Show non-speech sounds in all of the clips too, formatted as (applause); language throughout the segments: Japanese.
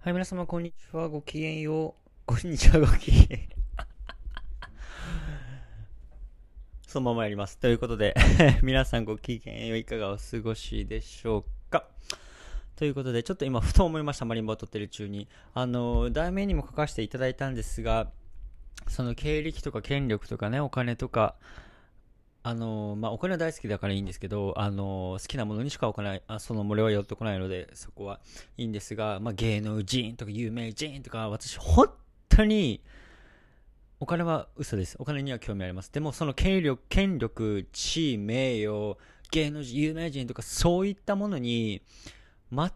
はい、皆様、こんにちは。ごきげんよう。こんにちは、ごきげん。(laughs) そのままやります。ということで、(laughs) 皆さんごきげんよう。いかがお過ごしでしょうかということで、ちょっと今、ふと思いました。マリンバを撮ってる中に。あの、題名にも書かせていただいたんですが、その経歴とか権力とかね、お金とか、あのまあ、お金は大好きだからいいんですけど、あの好きなものにしかお金あその漏れは寄ってこないので、そこはいいんですが、まあ、芸能人とか有名人とか、私、本当に、お金は嘘です。お金には興味あります。でも、その権力、権力、地位、名誉、芸能人、有名人とか、そういったものに、全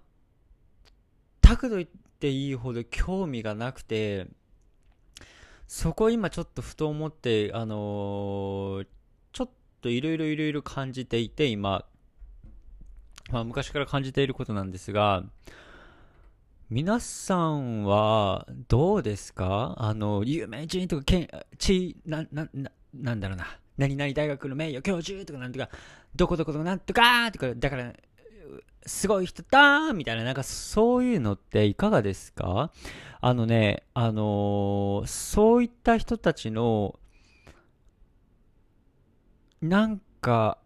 くと言っていいほど興味がなくて、そこ今ちょっとふと思って、あのーといろいろいろいろ感じていて、今、まあ、昔から感じていることなんですが、皆さんはどうですか？あの、有名人とか、けん、ち、な、な、な、なんだろうな。何々大学の名誉教授とかなんとか、どこどことかなんとかとか、だから、すごい人だみたいな、なんかそういうのっていかがですか？あのね、あのー、そういった人たちのなんか、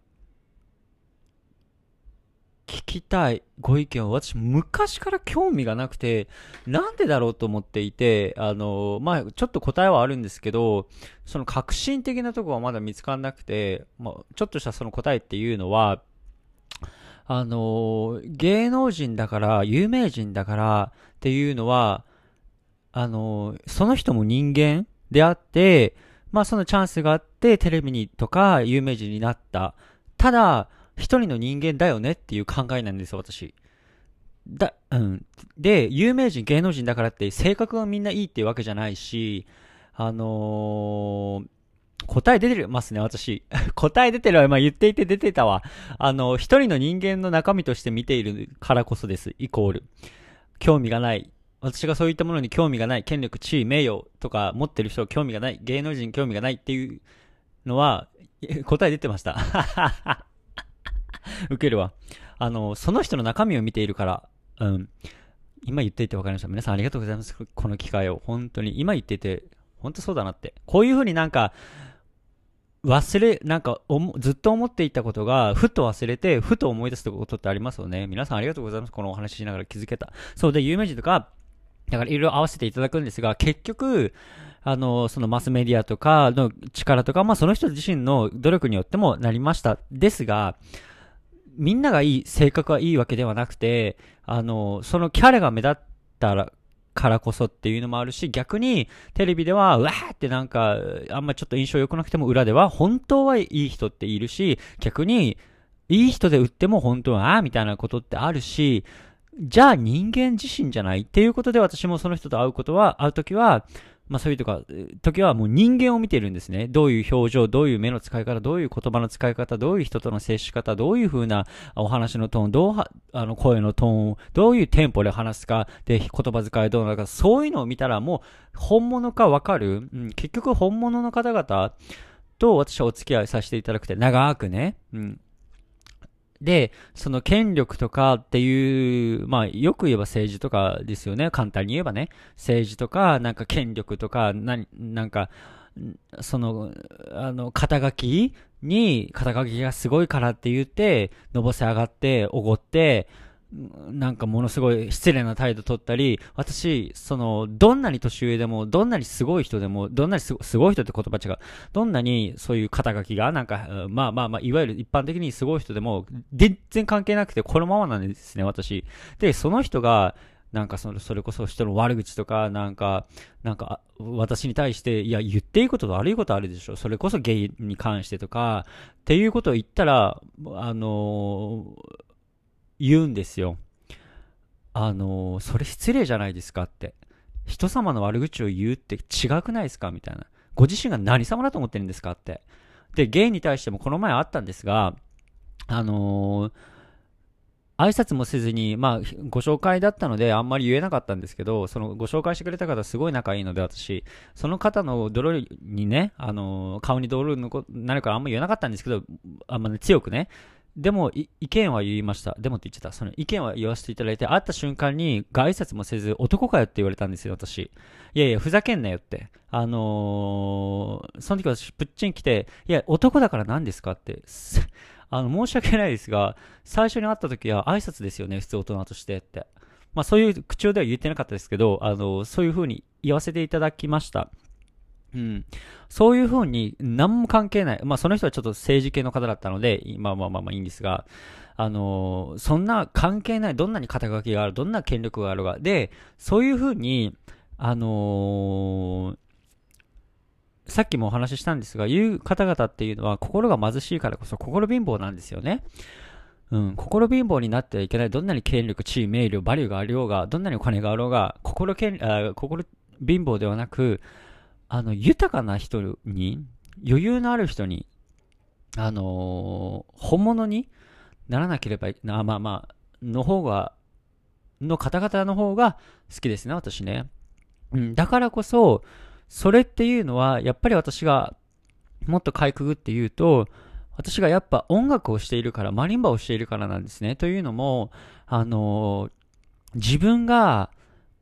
聞きたいご意見を。私昔から興味がなくて、なんでだろうと思っていて、あの、まあ、ちょっと答えはあるんですけど、その革新的なとこはまだ見つからなくて、まあ、ちょっとしたその答えっていうのは、あの、芸能人だから、有名人だからっていうのは、あの、その人も人間であって、まあそのチャンスがあってテレビにとか有名人になった。ただ、一人の人間だよねっていう考えなんですよ、私。だ、うん。で、有名人、芸能人だからって性格がみんないいっていうわけじゃないし、あのー、答え出てますね、私。(laughs) 答え出てるわ。まあ言っていて出てたわ。あの、一人の人間の中身として見ているからこそです。イコール。興味がない。私がそういったものに興味がない、権力、地位、名誉とか持ってる人興味がない、芸能人興味がないっていうのは、答え出てました。(laughs) ウケるわ。あの、その人の中身を見ているから、うん。今言っていて分かりました。皆さんありがとうございます。この機会を。本当に。今言っていて、本当そうだなって。こういう風になんか、忘れ、なんかずっと思っていたことが、ふと忘れて、ふと思い出すことってありますよね。皆さんありがとうございます。このお話ししながら気づけた。そうで、有名人とか、だからいろいろ合わせていただくんですが、結局、あの、そのマスメディアとかの力とか、まあその人自身の努力によってもなりました。ですが、みんながいい、性格はいいわけではなくて、あの、そのキャラが目立ったら、からこそっていうのもあるし、逆にテレビでは、うわーってなんか、あんまちょっと印象良くなくても裏では、本当はいい人っているし、逆に、いい人で売っても本当は、ああみたいなことってあるし、じゃあ人間自身じゃないっていうことで私もその人と会うことは、会うときは、まあそういうとか、時はもう人間を見てるんですね。どういう表情、どういう目の使い方、どういう言葉の使い方、どういう人との接し方、どういう風なお話のトーン、どうは、あの声のトーン、どういうテンポで話すか、で、言葉遣いどうなのか、そういうのを見たらもう本物かわかる、うん、結局本物の方々と私はお付き合いさせていただくて、長くね、うん、で、その権力とかっていう、まあ、よく言えば政治とかですよね。簡単に言えばね。政治とか、なんか権力とか、な、なんか、その、あの、肩書きに、肩書きがすごいからって言って、のぼせ上がって、おごって、なんかものすごい失礼な態度取ったり、私、その、どんなに年上でも、どんなにすごい人でも、どんなにすごい人って言葉違う。どんなにそういう肩書きが、なんか、まあまあまあ、いわゆる一般的にすごい人でも、全然関係なくて、このままなんですね、私。で、その人が、なんかその、それこそ人の悪口とか、なんか、なんか、私に対して、いや、言っていいことと悪いことあるでしょ。それこそゲイに関してとか、っていうことを言ったら、あのー言うんですよ。あの、それ失礼じゃないですかって。人様の悪口を言うって違くないですかみたいな。ご自身が何様だと思ってるんですかって。で、ゲイに対してもこの前あったんですが、あのー、挨拶もせずに、まあ、ご紹介だったので、あんまり言えなかったんですけど、そのご紹介してくれた方、すごい仲いいので、私、その方の泥にね、あのー、顔に泥になるからあんまり言えなかったんですけど、あんまね、強くね、でも、意見は言いました。でもって言っちゃった。その意見は言わせていただいて、会った瞬間に、挨拶もせず、男かよって言われたんですよ、私。いやいや、ふざけんなよって。あのー、その時私、プッチン来て、いや、男だから何ですかって。(laughs) あの、申し訳ないですが、最初に会った時は挨拶ですよね、普通大人としてって。まあそういう口調では言ってなかったですけど、あの、そういう風に言わせていただきました。うん。そういう風に何も関係ない。まあその人はちょっと政治系の方だったので、まあまあまあまあいいんですが、あのー、そんな関係ない、どんなに肩書きがある、どんな権力があるが、で、そういう風に、あのー、さっきもお話ししたんですが、言う方々っていうのは心が貧しいからこそ心貧乏なんですよね。うん、心貧乏になってはいけない。どんなに権力、地位、名誉、バリューがあろうが、どんなにお金があろうが、心けんあ心貧乏ではなく、あの、豊かな人に、余裕のある人に、あのー、本物にならなければな、まあまあ、の方が、の方々の方が好きですね、私ね。うん、だからこそ、それっていうのは、やっぱり私がもっとかいくぐって言うと、私がやっぱ音楽をしているから、マリンバをしているからなんですね。というのも、あのー、自分が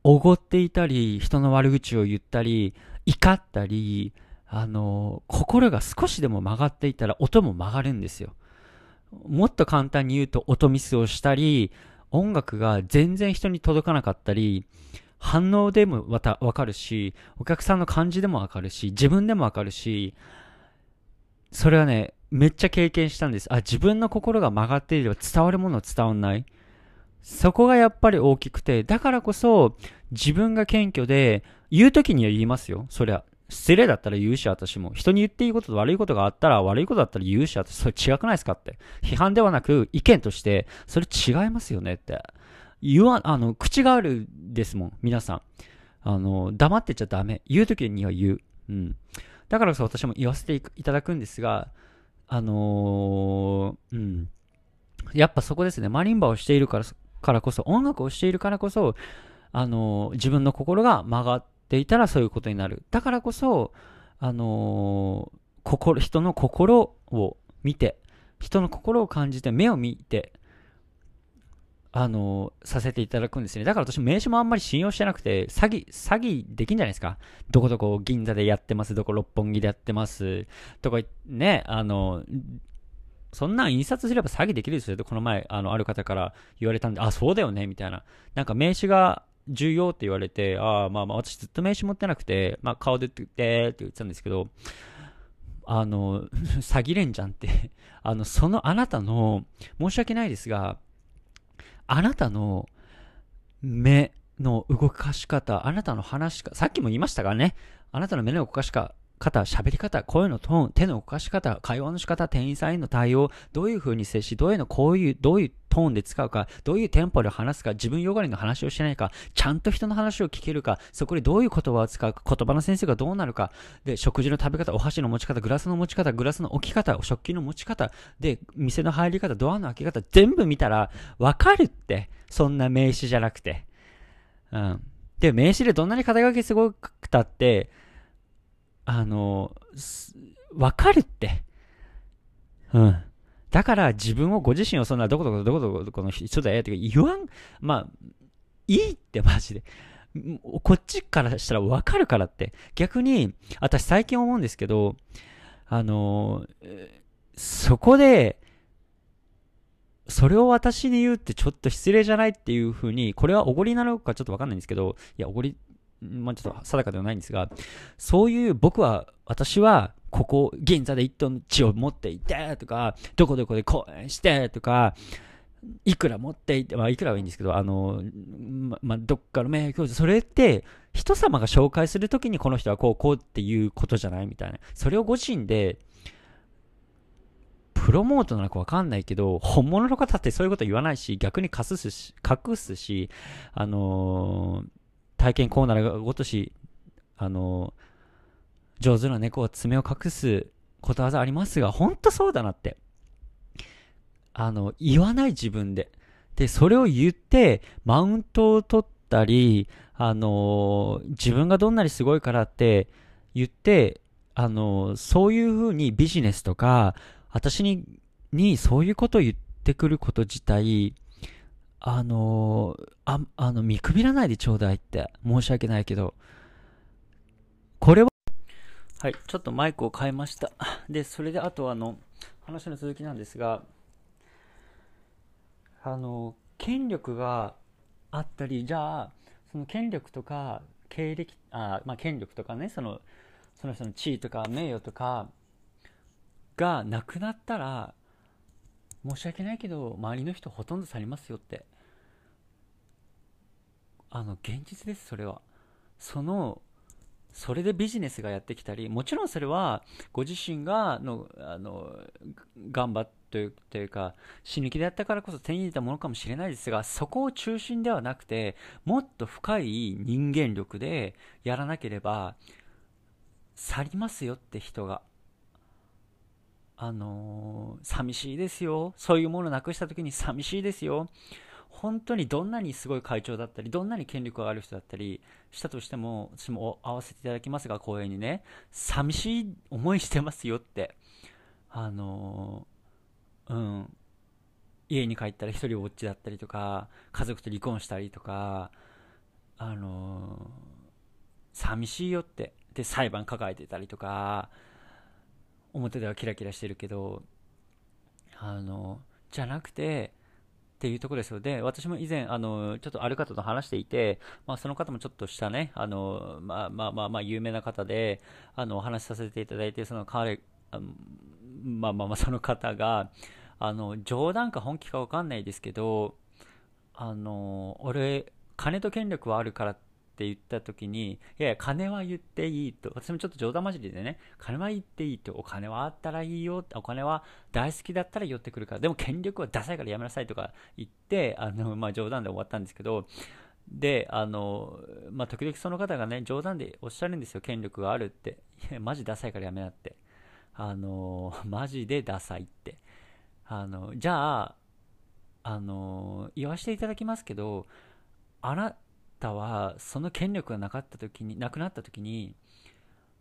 おごっていたり、人の悪口を言ったり、怒ったり、あの、心が少しでも曲がっていたら音も曲がるんですよ。もっと簡単に言うと音ミスをしたり、音楽が全然人に届かなかったり、反応でもまたわかるし、お客さんの感じでもわかるし、自分でもわかるし、それはね、めっちゃ経験したんです。あ、自分の心が曲がっていれば伝わるものは伝わんない。そこがやっぱり大きくて、だからこそ自分が謙虚で、言う時には言いますよ。そりゃ。失礼だったら言うし、私も。人に言っていいことと悪いことがあったら、悪いことだったら言うし、私、それ違くないですかって。批判ではなく、意見として、それ違いますよねって。言わ、あの、口があるですもん、皆さん。あの、黙ってちゃダメ。言う時には言う。うん。だからこそ私も言わせていただくんですが、あのー、うん。やっぱそこですね。マリンバをしているから、からこそ、音楽をしているからこそ、あの、自分の心が曲がっていたらそういうことになる。だからこそ、あの、心、人の心を見て、人の心を感じて、目を見て、あの、させていただくんですね。だから私名刺もあんまり信用してなくて、詐欺、詐欺できんじゃないですか。どこどこ銀座でやってます、どこ六本木でやってます、とかね、あの、そんなん印刷すれば詐欺できるですよ。この前、あの、ある方から言われたんで、あ、そうだよね、みたいな。なんか名刺が重要って言われて、ああ、まあまあ私ずっと名刺持ってなくて、まあ顔でってってって言ってたんですけど、あの、(laughs) 詐欺れんじゃんって (laughs) あの、そのあなたの、申し訳ないですが、あなたの目の動かし方、あなたの話し方、さっきも言いましたがね、あなたの目の動かし方、喋り方、声のトーン、手の動かし方、会話の仕方、店員さんへの対応、どういう風に接し、どういうの、こういう、どういうトーンで使うか、どういうテンポで話すか、自分よがりの話をしないか、ちゃんと人の話を聞けるか、そこでどういう言葉を使うか、言葉の先生がどうなるか、で、食事の食べ方、お箸の持ち方、グラスの持ち方、グラスの置き方、食器の持ち方、で、店の入り方、ドアの開け方、全部見たら、わかるって。そんな名詞じゃなくて。うん。で、名詞でどんなに肩書きすごくたって、あの、わかるって。うん。だから自分をご自身をそんなどこどこどこどここの人だよって言わん、まあ、いいってマジで。こっちからしたらわかるからって。逆に、私最近思うんですけど、あのそこで、それを私に言うってちょっと失礼じゃないっていうふうに、これはおごりなのかちょっとわかんないんですけど、いや、おごり、まあちょっと定かではないんですが、そういう僕は、私は、ここ、銀座で一トン地を持っていて、とか、どこどこで公演して、とか、いくら持っていて、まあ、いくらはいいんですけど、あの、ま、まあ、どっかの名誉教授、それって、人様が紹介するときにこの人はこう、こうっていうことじゃないみたいな。それをご自身で、プロモートなのかわかんないけど、本物の方ってそういうこと言わないし、逆に隠すし、隠すし、あのー、体験コーナーがごとし、あの上手な猫は爪を隠すことわざありますが、ほんとそうだなって。あの、言わない自分で。で、それを言って、マウントを取ったり、あの自分がどんなにすごいからって言って、あのそういう風にビジネスとか、私に、にそういうことを言ってくること自体、あのあ、あの、見くびらないでちょうだいって、申し訳ないけど、これは、はい、ちょっとマイクを変えました。(laughs) で、それであとあの、話の続きなんですが、あの、権力があったり、じゃあ、その権力とか、経歴、あまあ、権力とかね、その、その人の地位とか名誉とかがなくなったら、申し訳ないけど、周りの人ほとんど去りますよって。あの、現実です、それは。その、それでビジネスがやってきたり、もちろんそれは、ご自身がの、あの、頑張というというか、死ぬ気でやったからこそ手に入れたものかもしれないですが、そこを中心ではなくて、もっと深い人間力でやらなければ、去りますよって人が。あのー、寂しいですよ。そういうものをなくした時に寂しいですよ。本当にどんなにすごい会長だったり、どんなに権力がある人だったりしたとしても、私も会わせていただきますが、公演にね、寂しい思いしてますよって。あのー、うん。家に帰ったら一人ぼっちだったりとか、家族と離婚したりとか、あのー、寂しいよって。で、裁判抱えてたりとか、表ではキラキラしてるけど、あの、じゃなくて、っていうところですよ。で、私も以前、あの、ちょっとある方と話していて、まあ、その方もちょっとしたね、あの、まあまあまあまあ、有名な方で、あの、お話しさせていただいて、その彼、あまあまあまあ、その方が、あの、冗談か本気かわかんないですけど、あの、俺、金と権力はあるからっって言った時に、いやいや、金は言っていいと。私もちょっと冗談交じりでね、金は言っていいと。お金はあったらいいよ。お金は大好きだったら寄ってくるから。でも権力はダサいからやめなさいとか言って、あの、まあ冗談で終わったんですけど、で、あの、まあ時々その方がね、冗談でおっしゃるんですよ。権力があるって。いや、マジダサいからやめなって。あの、マジでダサいって。あの、じゃあ、あの、言わせていただきますけど、あな、たはその権力がなかった時になくなった時に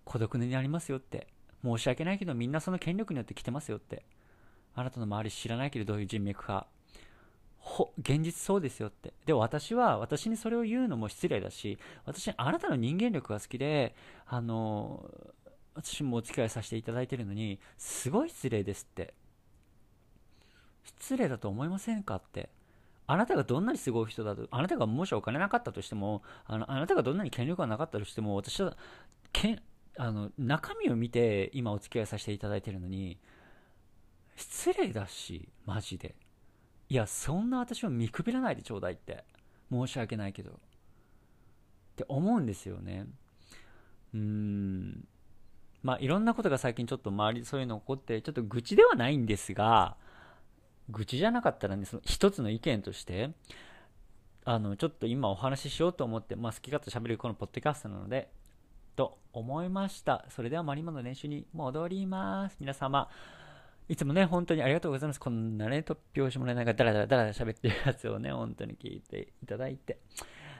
孤独になりますよって。申し訳ないけどみんなその権力によって来てますよって。あなたの周り知らないけどどういう人脈か。ほ現実そうですよって。で私は私にそれを言うのも失礼だし私あなたの人間力が好きであの私もお付き合いさせていただいてるのにすごい失礼ですって。失礼だと思いませんかって。あなたがどんなにすごい人だと、あなたがもしお金なかったとしても、あのあなたがどんなに権力がなかったとしても、私はけあの中身を見て今お付き合いさせていただいてるのに、失礼だし、マジで。いや、そんな私を見くびらないでちょうだいって。申し訳ないけど。って思うんですよね。うーん。まあ、いろんなことが最近ちょっと周りでそういうの起こって、ちょっと愚痴ではないんですが、愚痴じゃなかったらね、その一つの意見として、あの、ちょっと今お話ししようと思って、まあ、好き勝手喋るこのポッドキャストなので、と思いました。それではマリモの練習に戻ります。皆様、いつもね、本当にありがとうございます。こんなね、突拍子もないなんかダラダラダラダラ喋ってるやつをね、本当に聞いていただいて。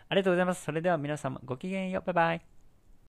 ありがとうございます。それでは皆様、ごきげんよう。バイバイ。